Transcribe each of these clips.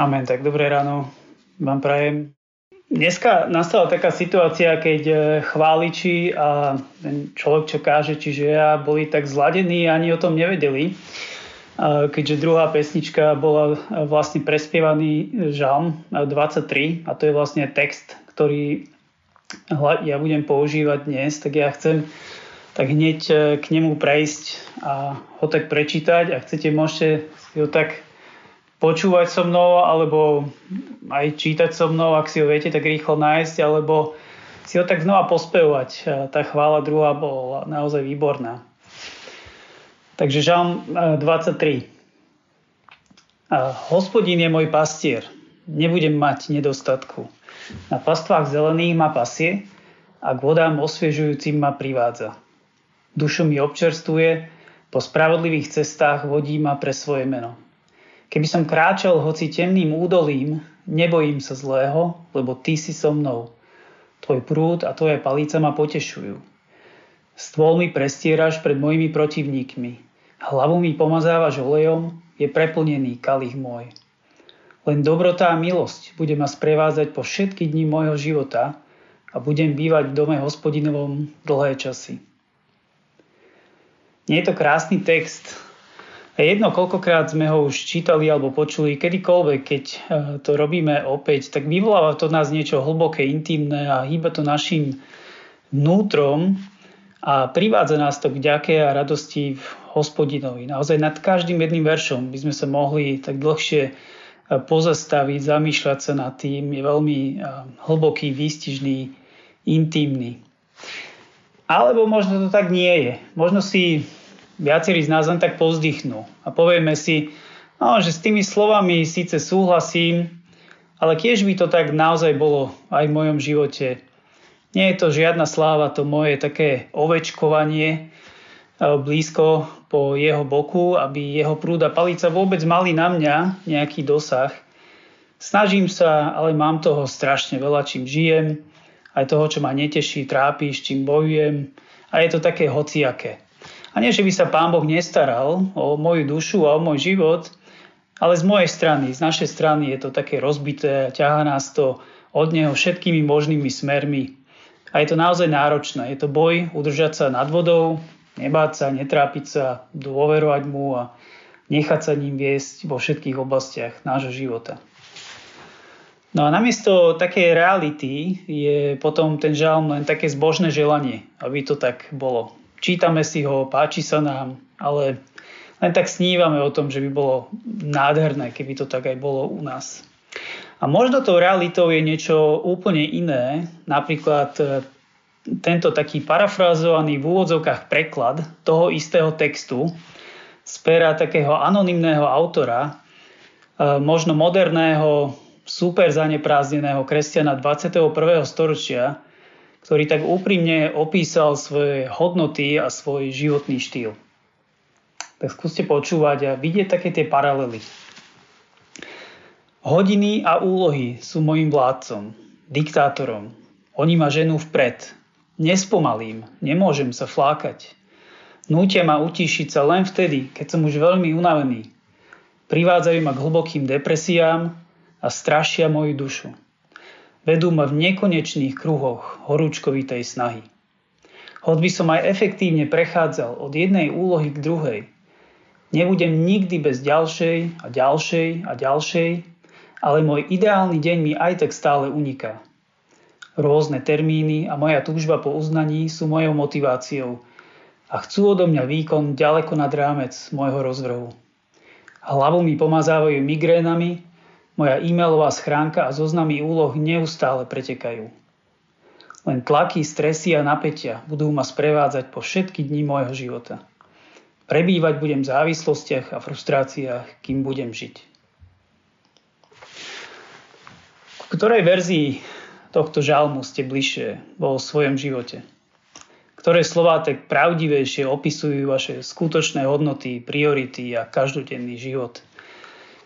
Amen. Tak dobré ráno vám prajem. Dneska nastala taká situácia, keď e, chváliči a ten človek, čo káže, čiže ja, boli tak zladení a ani o tom nevedeli. Keďže druhá pesnička bola e, vlastne prespievaný žalm 23 a to je vlastne text, ktorý ja budem používať dnes, tak ja chcem tak hneď e, k nemu prejsť a ho tak prečítať a chcete, môžete si ho tak počúvať so mnou, alebo aj čítať so mnou, ak si ho viete tak rýchlo nájsť, alebo si ho tak znova pospevovať. Tá chvála druhá bola naozaj výborná. Takže žalm 23. Hospodín je môj pastier, nebudem mať nedostatku. Na pastvách zelených ma pasie a k vodám osviežujúcim ma privádza. Dušu mi občerstvuje, po spravodlivých cestách vodí ma pre svoje meno. Keby som kráčal hoci temným údolím, nebojím sa zlého, lebo ty si so mnou. Tvoj prúd a tvoje palica ma potešujú. Stôl mi prestieraš pred mojimi protivníkmi. Hlavu mi pomazávaš olejom, je preplnený kalich môj. Len dobrota a milosť bude ma sprevázať po všetky dni môjho života a budem bývať v dome hospodinovom dlhé časy. Nie je to krásny text, jedno, koľkokrát sme ho už čítali alebo počuli, kedykoľvek, keď e, to robíme opäť, tak vyvoláva to nás niečo hlboké, intimné a hýba to našim vnútrom a privádza nás to k ďake a radosti v hospodinovi. Naozaj nad každým jedným veršom by sme sa mohli tak dlhšie e, pozastaviť, zamýšľať sa nad tým. Je veľmi e, hlboký, výstižný, intimný. Alebo možno to tak nie je. Možno si viacerí z nás len tak povzdychnú a povieme si, no, že s tými slovami síce súhlasím, ale tiež by to tak naozaj bolo aj v mojom živote. Nie je to žiadna sláva, to moje také ovečkovanie e, blízko po jeho boku, aby jeho prúda palica vôbec mali na mňa nejaký dosah. Snažím sa, ale mám toho strašne veľa, čím žijem, aj toho, čo ma neteší, trápi, s čím bojujem. A je to také hociaké. A nie, že by sa Pán Boh nestaral o moju dušu a o môj život, ale z mojej strany, z našej strany je to také rozbité, ťahá nás to od Neho všetkými možnými smermi. A je to naozaj náročné. Je to boj udržať sa nad vodou, nebáť sa, netrápiť sa, dôverovať mu a nechať sa ním viesť vo všetkých oblastiach nášho života. No a namiesto takej reality je potom ten žalm len také zbožné želanie, aby to tak bolo čítame si ho, páči sa nám, ale len tak snívame o tom, že by bolo nádherné, keby to tak aj bolo u nás. A možno tou realitou je niečo úplne iné, napríklad e, tento taký parafrazovaný v úvodzovkách preklad toho istého textu z pera takého anonymného autora, e, možno moderného, super zaneprázneného kresťana 21. storočia, ktorý tak úprimne opísal svoje hodnoty a svoj životný štýl. Tak skúste počúvať a vidieť také tie paralely. Hodiny a úlohy sú mojim vládcom, diktátorom. Oni ma ženú vpred. Nespomalím, nemôžem sa flákať. Nútia ma utíšiť sa len vtedy, keď som už veľmi unavený. Privádzajú ma k hlbokým depresiám a strašia moju dušu. Vedú ma v nekonečných kruhoch horúčkovitej snahy. Hoď by som aj efektívne prechádzal od jednej úlohy k druhej, nebudem nikdy bez ďalšej a ďalšej a ďalšej, ale môj ideálny deň mi aj tak stále uniká. Rôzne termíny a moja túžba po uznaní sú mojou motiváciou a chcú odo mňa výkon ďaleko nad rámec môjho rozvrhu. Hlavu mi pomazávajú migrénami moja e-mailová schránka a zoznamy úloh neustále pretekajú. Len tlaky, stresy a napätia budú ma sprevádzať po všetky dni môjho života. Prebývať budem v závislostiach a frustráciách, kým budem žiť. V ktorej verzii tohto žalmu ste bližšie vo svojom živote? Ktoré slová tak pravdivejšie opisujú vaše skutočné hodnoty, priority a každodenný život –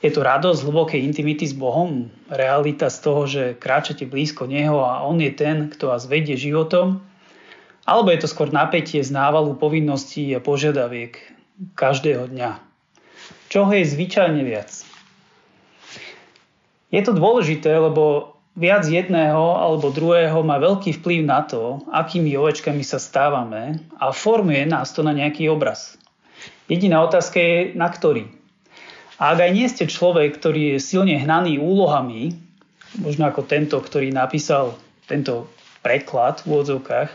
je to radosť hlbokej intimity s Bohom, realita z toho, že kráčate blízko Neho a On je ten, kto vás vedie životom, alebo je to skôr napätie z návalu povinností a požiadaviek každého dňa. Čoho je zvyčajne viac? Je to dôležité, lebo viac jedného alebo druhého má veľký vplyv na to, akými ovečkami sa stávame a formuje nás to na nejaký obraz. Jediná otázka je, na ktorý. A ak aj nie ste človek, ktorý je silne hnaný úlohami, možno ako tento, ktorý napísal tento preklad v úvodzovkách,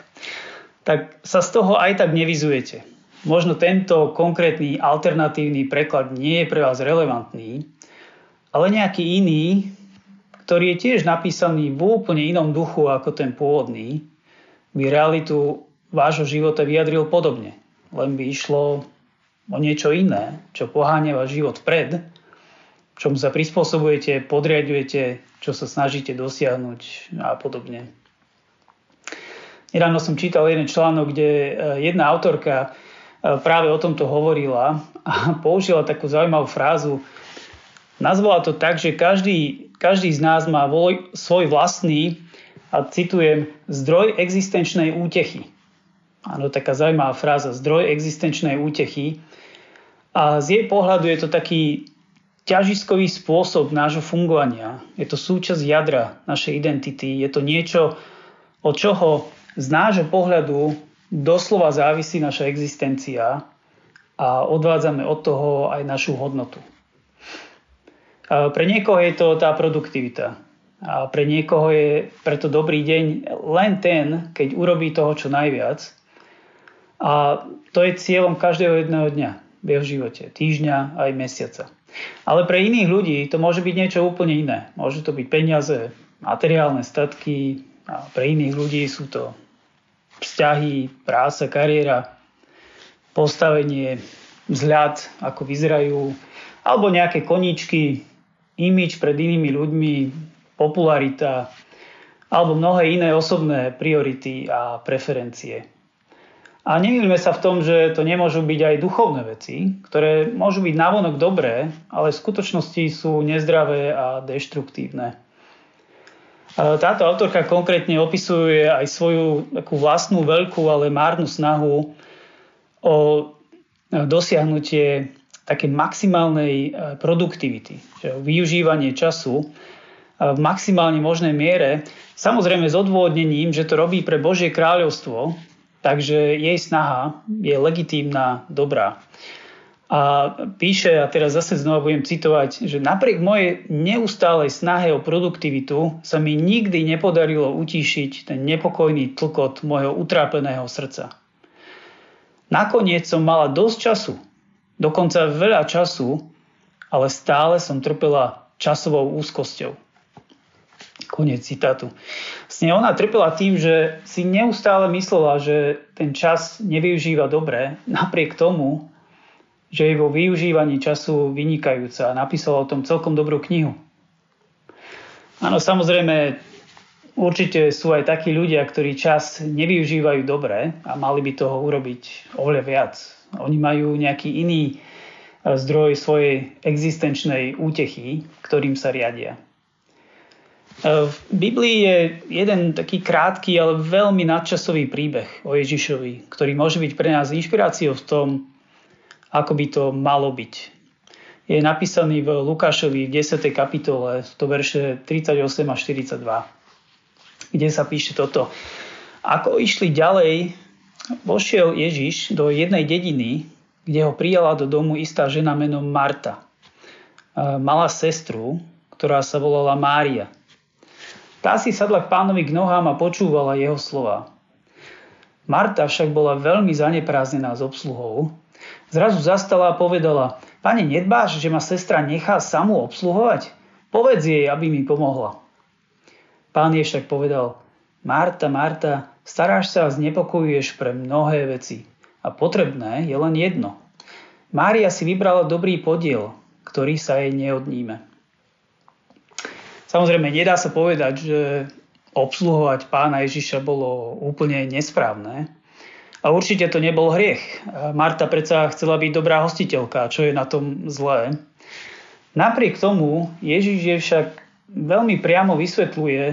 tak sa z toho aj tak nevyzujete. Možno tento konkrétny alternatívny preklad nie je pre vás relevantný, ale nejaký iný, ktorý je tiež napísaný v úplne inom duchu ako ten pôvodný, by realitu vášho života vyjadril podobne. Len by išlo o niečo iné, čo poháňa váš život pred, čomu sa prispôsobujete, podriadujete, čo sa snažíte dosiahnuť a podobne. Nedávno som čítal jeden článok, kde e, jedna autorka e, práve o tomto hovorila a použila takú zaujímavú frázu. Nazvala to tak, že každý, každý z nás má voj, svoj vlastný, a citujem, zdroj existenčnej útechy. Áno, taká zaujímavá fráza, zdroj existenčnej útechy. A z jej pohľadu je to taký ťažiskový spôsob nášho fungovania. Je to súčasť jadra našej identity. Je to niečo, od čoho z nášho pohľadu doslova závisí naša existencia a odvádzame od toho aj našu hodnotu. Pre niekoho je to tá produktivita. A pre niekoho je preto dobrý deň len ten, keď urobí toho čo najviac. A to je cieľom každého jedného dňa v jeho živote, týždňa aj mesiaca. Ale pre iných ľudí to môže byť niečo úplne iné. Môže to byť peniaze, materiálne statky, a pre iných ľudí sú to vzťahy, práca, kariéra, postavenie, vzhľad, ako vyzerajú, alebo nejaké koníčky, imič pred inými ľuďmi, popularita, alebo mnohé iné osobné priority a preferencie. A nemýlime sa v tom, že to nemôžu byť aj duchovné veci, ktoré môžu byť navonok dobré, ale v skutočnosti sú nezdravé a deštruktívne. Táto autorka konkrétne opisuje aj svoju takú vlastnú veľkú, ale márnu snahu o dosiahnutie také maximálnej e, produktivity, využívanie času e, v maximálne možnej miere, samozrejme s odôvodnením, že to robí pre Božie kráľovstvo, takže jej snaha je legitímna, dobrá. A píše, a teraz zase znova budem citovať, že napriek mojej neustálej snahe o produktivitu sa mi nikdy nepodarilo utíšiť ten nepokojný tlkot môjho utrápeného srdca. Nakoniec som mala dosť času, dokonca veľa času, ale stále som trpela časovou úzkosťou. Koniec citátu. Sne ona trpela tým, že si neustále myslela, že ten čas nevyužíva dobre, napriek tomu, že je vo využívaní času vynikajúca a napísala o tom celkom dobrú knihu. Áno, samozrejme, určite sú aj takí ľudia, ktorí čas nevyužívajú dobre a mali by toho urobiť oveľa viac. Oni majú nejaký iný e, zdroj svojej existenčnej útechy, ktorým sa riadia. E, v Biblii je jeden taký krátky, ale veľmi nadčasový príbeh o Ježišovi, ktorý môže byť pre nás inšpiráciou v tom, ako by to malo byť. Je napísaný v Lukášovi v 10. kapitole, to verše 38 až 42, kde sa píše toto. Ako išli ďalej, vošiel Ježiš do jednej dediny, kde ho prijala do domu istá žena menom Marta. Mala sestru, ktorá sa volala Mária. Tá si sadla k pánovi k nohám a počúvala jeho slova. Marta však bola veľmi zaneprázdnená s obsluhou Zrazu zastala a povedala, pane, nedbáš, že ma sestra nechá samú obsluhovať? Povedz jej, aby mi pomohla. Pán jej však povedal, Marta, Marta, staráš sa a znepokojuješ pre mnohé veci. A potrebné je len jedno. Mária si vybrala dobrý podiel, ktorý sa jej neodníme. Samozrejme, nedá sa povedať, že obsluhovať pána Ježiša bolo úplne nesprávne, a určite to nebol hriech. Marta predsa chcela byť dobrá hostiteľka, čo je na tom zlé. Napriek tomu Ježiš je však veľmi priamo vysvetľuje,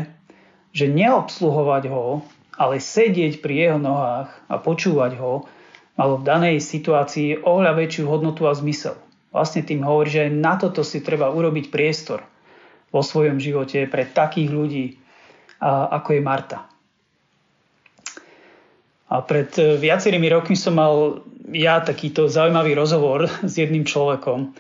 že neobsluhovať ho, ale sedieť pri jeho nohách a počúvať ho, malo v danej situácii oveľa väčšiu hodnotu a zmysel. Vlastne tým hovorí, že aj na toto si treba urobiť priestor. Vo svojom živote pre takých ľudí, ako je Marta. A pred e, viacerými rokmi som mal ja takýto zaujímavý rozhovor s jedným človekom,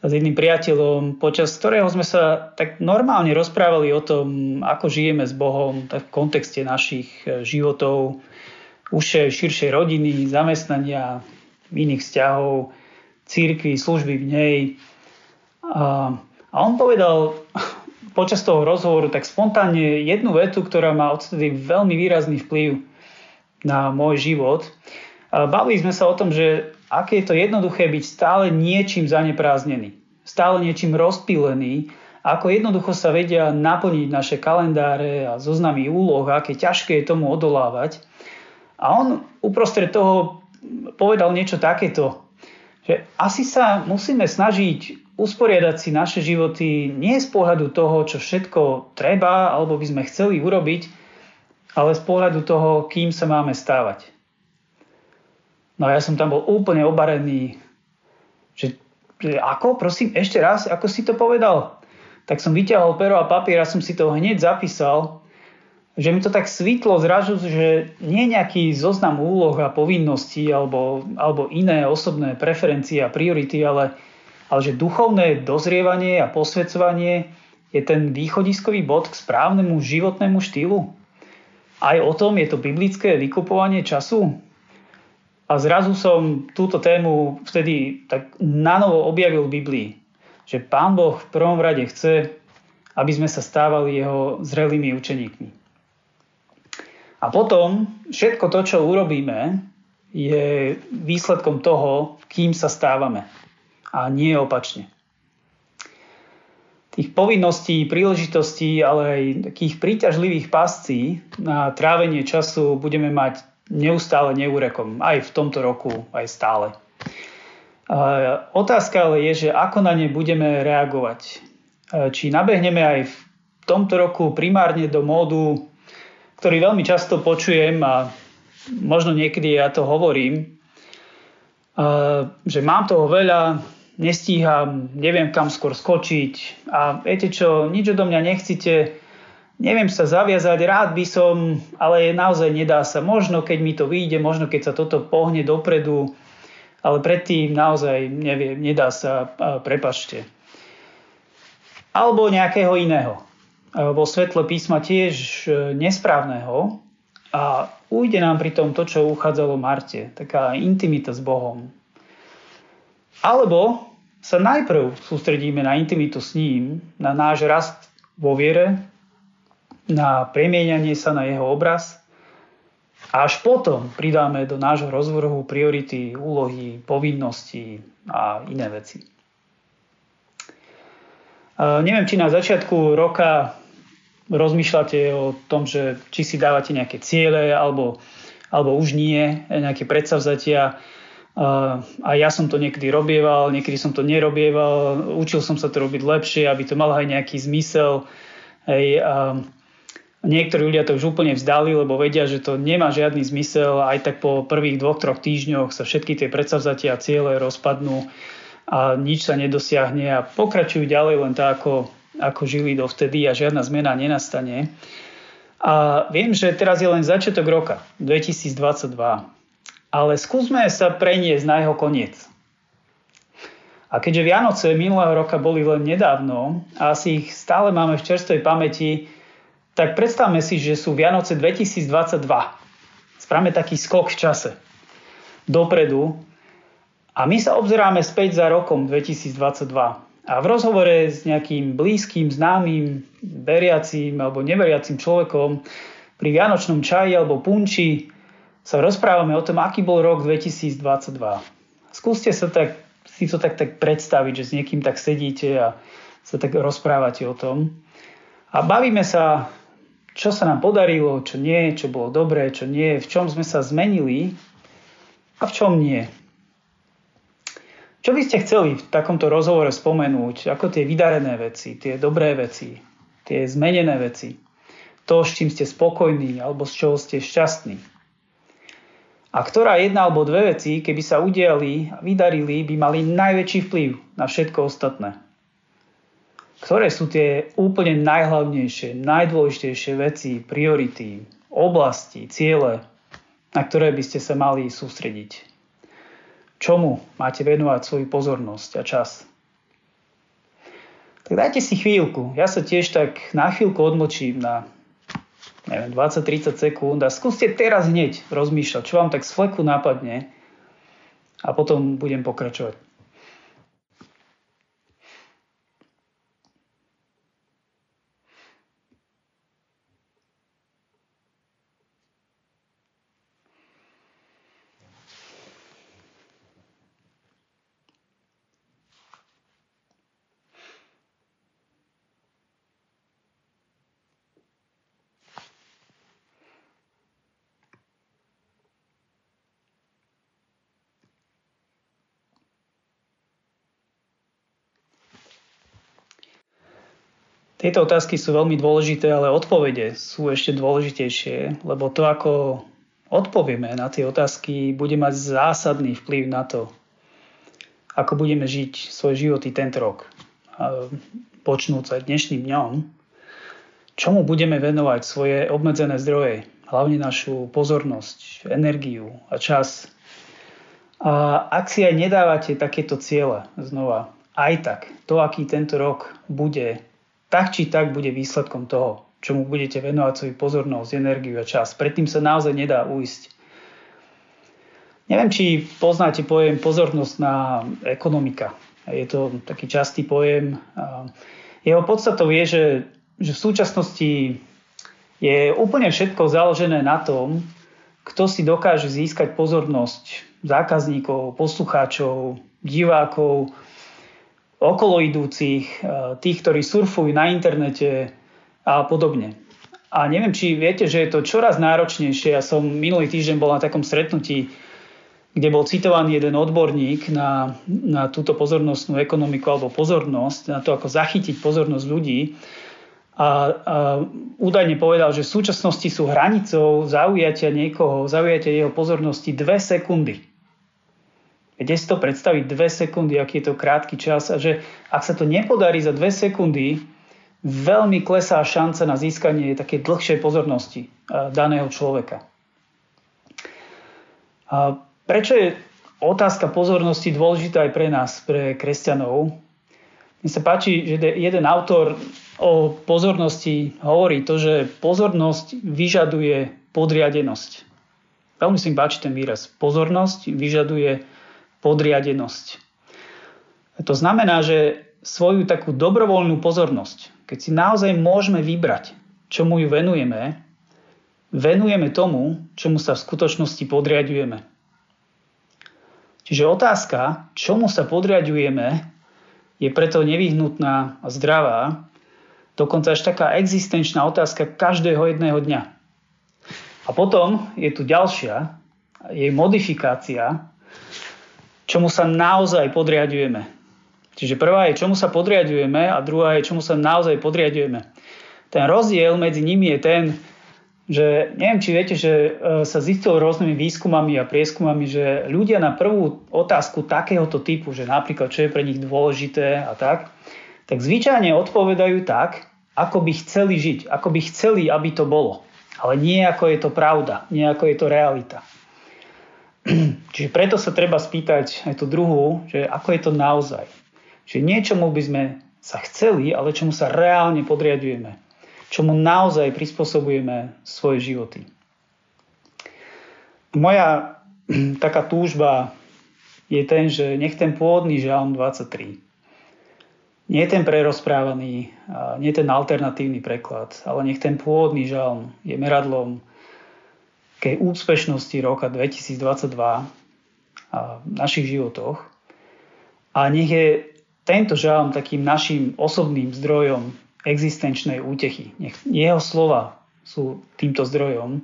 s jedným priateľom, počas ktorého sme sa tak normálne rozprávali o tom, ako žijeme s Bohom tak v kontexte našich e, životov, užšej, širšej rodiny, zamestnania, iných vzťahov, církvy, služby v nej. A on povedal počas toho rozhovoru tak spontánne jednu vetu, ktorá má odtedy veľmi výrazný vplyv na môj život. Bavili sme sa o tom, že aké je to jednoduché byť stále niečím zanepráznený, stále niečím rozpílený, ako jednoducho sa vedia naplniť naše kalendáre a zoznamy úloh, aké ťažké je tomu odolávať. A on uprostred toho povedal niečo takéto, že asi sa musíme snažiť usporiadať si naše životy nie z pohľadu toho, čo všetko treba alebo by sme chceli urobiť, ale z pohľadu toho, kým sa máme stávať. No a ja som tam bol úplne obarený, že, že ako, prosím, ešte raz, ako si to povedal? Tak som vyťahol pero a papier a som si to hneď zapísal, že mi to tak svítlo zrazu, že nie nejaký zoznam úloh a povinností alebo, alebo iné osobné preferencie a priority, ale, ale že duchovné dozrievanie a posvedcovanie je ten východiskový bod k správnemu životnému štýlu. Aj o tom je to biblické vykupovanie času. A zrazu som túto tému vtedy tak nanovo objavil v Biblii. Že Pán Boh v prvom rade chce, aby sme sa stávali jeho zrelými učeníkmi. A potom všetko to, čo urobíme, je výsledkom toho, kým sa stávame. A nie opačne tých povinností, príležitostí, ale aj takých príťažlivých pascí na trávenie času budeme mať neustále neúrekom. Aj v tomto roku, aj stále. Otázka ale je, že ako na ne budeme reagovať. Či nabehneme aj v tomto roku primárne do módu, ktorý veľmi často počujem a možno niekedy ja to hovorím, že mám toho veľa, nestíham, neviem kam skôr skočiť a viete čo, nič odo mňa nechcite, neviem sa zaviazať, rád by som, ale naozaj nedá sa. Možno keď mi to vyjde, možno keď sa toto pohne dopredu, ale predtým naozaj neviem, nedá sa, prepačte. Alebo nejakého iného. Vo svetle písma tiež e, nesprávneho a ujde nám pri tom to, čo uchádzalo Marte, taká intimita s Bohom. Alebo sa najprv sústredíme na intimitu s ním, na náš rast vo viere, na premienianie sa na jeho obraz a až potom pridáme do nášho rozvrhu priority, úlohy, povinnosti a iné veci. Neviem, či na začiatku roka rozmýšľate o tom, že či si dávate nejaké ciele alebo, alebo už nie, nejaké predsavzatia a ja som to niekedy robieval, niekedy som to nerobieval, učil som sa to robiť lepšie, aby to malo aj nejaký zmysel. Hej, a niektorí ľudia to už úplne vzdali, lebo vedia, že to nemá žiadny zmysel. Aj tak po prvých dvoch, troch týždňoch sa všetky tie predsavzatia a ciele rozpadnú a nič sa nedosiahne a pokračujú ďalej len tak, ako, ako žili dovtedy a žiadna zmena nenastane. A viem, že teraz je len začiatok roka, 2022 ale skúsme sa preniesť na jeho koniec. A keďže Vianoce minulého roka boli len nedávno a asi ich stále máme v čerstvej pamäti, tak predstavme si, že sú Vianoce 2022. Spravme taký skok v čase dopredu a my sa obzeráme späť za rokom 2022. A v rozhovore s nejakým blízkym, známym, veriacím alebo neveriacím človekom pri Vianočnom čaji alebo punči sa rozprávame o tom, aký bol rok 2022. Skúste sa tak, si to tak, tak predstaviť, že s niekým tak sedíte a sa tak rozprávate o tom. A bavíme sa, čo sa nám podarilo, čo nie, čo bolo dobré, čo nie, v čom sme sa zmenili a v čom nie. Čo by ste chceli v takomto rozhovore spomenúť, ako tie vydarené veci, tie dobré veci, tie zmenené veci, to, s čím ste spokojní alebo z čoho ste šťastní? A ktorá jedna alebo dve veci, keby sa udiali a vydarili, by mali najväčší vplyv na všetko ostatné. ktoré sú tie úplne najhlavnejšie, najdôležitejšie veci, priority, oblasti, ciele, na ktoré by ste sa mali sústrediť. Čomu máte venovať svoju pozornosť a čas? Tak dajte si chvíľku. Ja sa tiež tak na chvíľku odmočím na 20-30 sekúnd a skúste teraz hneď rozmýšľať, čo vám tak z fleku nápadne a potom budem pokračovať. Tieto otázky sú veľmi dôležité, ale odpovede sú ešte dôležitejšie, lebo to, ako odpovieme na tie otázky, bude mať zásadný vplyv na to, ako budeme žiť svoj život i tento rok. Počnúť sa dnešným dňom, čomu budeme venovať svoje obmedzené zdroje, hlavne našu pozornosť, energiu a čas. A ak si aj nedávate takéto ciele znova, aj tak, to, aký tento rok bude, tak či tak bude výsledkom toho, čomu budete venovať svoju pozornosť, energiu a čas. Predtým sa naozaj nedá uísť. Neviem, či poznáte pojem pozornosť na ekonomika. Je to taký častý pojem. Jeho podstatou je, že, že v súčasnosti je úplne všetko založené na tom, kto si dokáže získať pozornosť zákazníkov, poslucháčov, divákov, okolo idúcich, eh, tých, ktorí surfujú na internete a podobne. A neviem, či viete, že je to čoraz náročnejšie. Ja som minulý týždeň bol na takom stretnutí, kde bol citovaný jeden odborník na, na túto pozornostnú ekonomiku alebo pozornosť, na to, ako zachytiť pozornosť ľudí. A, a údajne povedal, že v súčasnosti sú hranicou zaujatia niekoho, zaujatia jeho pozornosti dve sekundy. Viete si to predstaviť dve sekundy, aký je to krátky čas a že ak sa to nepodarí za dve sekundy, veľmi klesá šanca na získanie také dlhšej pozornosti daného človeka. A prečo je otázka pozornosti dôležitá aj pre nás, pre kresťanov? Mne sa páči, že jeden autor o pozornosti hovorí to, že pozornosť vyžaduje podriadenosť. Veľmi si mi páči ten výraz. Pozornosť vyžaduje podriadenosť. To znamená, že svoju takú dobrovoľnú pozornosť, keď si naozaj môžeme vybrať, čomu ju venujeme, venujeme tomu, čomu sa v skutočnosti podriadujeme. Čiže otázka, čomu sa podriadujeme, je preto nevyhnutná a zdravá, dokonca až taká existenčná otázka každého jedného dňa. A potom je tu ďalšia, jej modifikácia, čomu sa naozaj podriadujeme. Čiže prvá je, čomu sa podriadujeme a druhá je, čomu sa naozaj podriadujeme. Ten rozdiel medzi nimi je ten, že neviem, či viete, že e, sa zistilo rôznymi výskumami a prieskumami, že ľudia na prvú otázku takéhoto typu, že napríklad čo je pre nich dôležité a tak, tak zvyčajne odpovedajú tak, ako by chceli žiť, ako by chceli, aby to bolo. Ale nie ako je to pravda, nie ako je to realita. Čiže preto sa treba spýtať aj tú druhú, že ako je to naozaj. Čiže niečomu by sme sa chceli, ale čomu sa reálne podriadujeme. Čomu naozaj prispôsobujeme svoje životy. Moja taká túžba je ten, že nech ten pôvodný žalm 23 nie ten prerozprávaný, nie ten alternatívny preklad, ale nech ten pôvodný žalm je meradlom k úspešnosti roka 2022 v našich životoch. A nech je tento žalm takým našim osobným zdrojom existenčnej útechy. Nech jeho slova sú týmto zdrojom.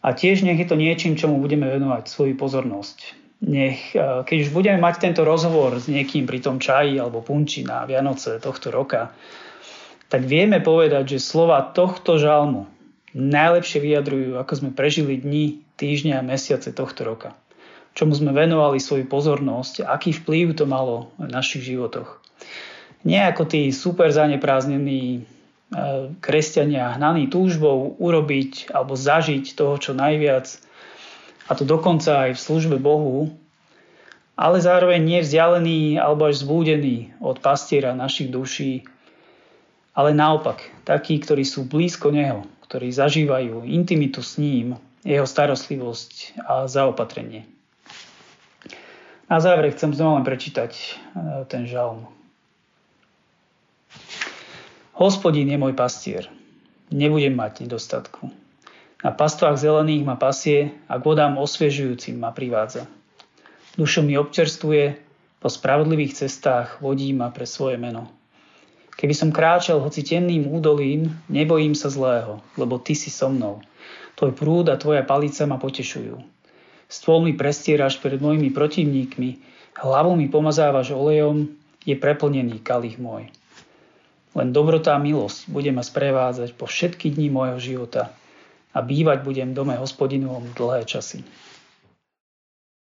A tiež nech je to niečím, čomu budeme venovať svoju pozornosť. Nech, keď už budeme mať tento rozhovor s niekým pri tom čaji alebo punči na Vianoce tohto roka, tak vieme povedať, že slova tohto žalmu najlepšie vyjadrujú, ako sme prežili dni, týždňa a mesiace tohto roka. Čomu sme venovali svoju pozornosť, aký vplyv to malo v našich životoch. Nie ako tí super zanepráznení E, kresťania hnaní túžbou urobiť alebo zažiť toho, čo najviac, a to dokonca aj v službe Bohu, ale zároveň nevzdialený alebo až zbúdený od pastiera našich duší, ale naopak, takí, ktorí sú blízko Neho, ktorí zažívajú intimitu s ním, jeho starostlivosť a zaopatrenie. Na záver chcem znova len prečítať e, ten žalm. Hospodin je môj pastier. Nebudem mať nedostatku. Na pastvách zelených ma pasie a k vodám osviežujúcim ma privádza. Dušu mi občerstvuje, po spravodlivých cestách vodí ma pre svoje meno. Keby som kráčal hoci tenným údolím, nebojím sa zlého, lebo ty si so mnou. Tvoj prúd a tvoja palica ma potešujú. Stôl mi prestieraš pred mojimi protivníkmi, hlavu mi pomazávaš olejom, je preplnený kalich môj. Len dobrotá milosť bude ma sprevádzať po všetky dní môjho života a bývať budem v dome hospodinovom dlhé časy.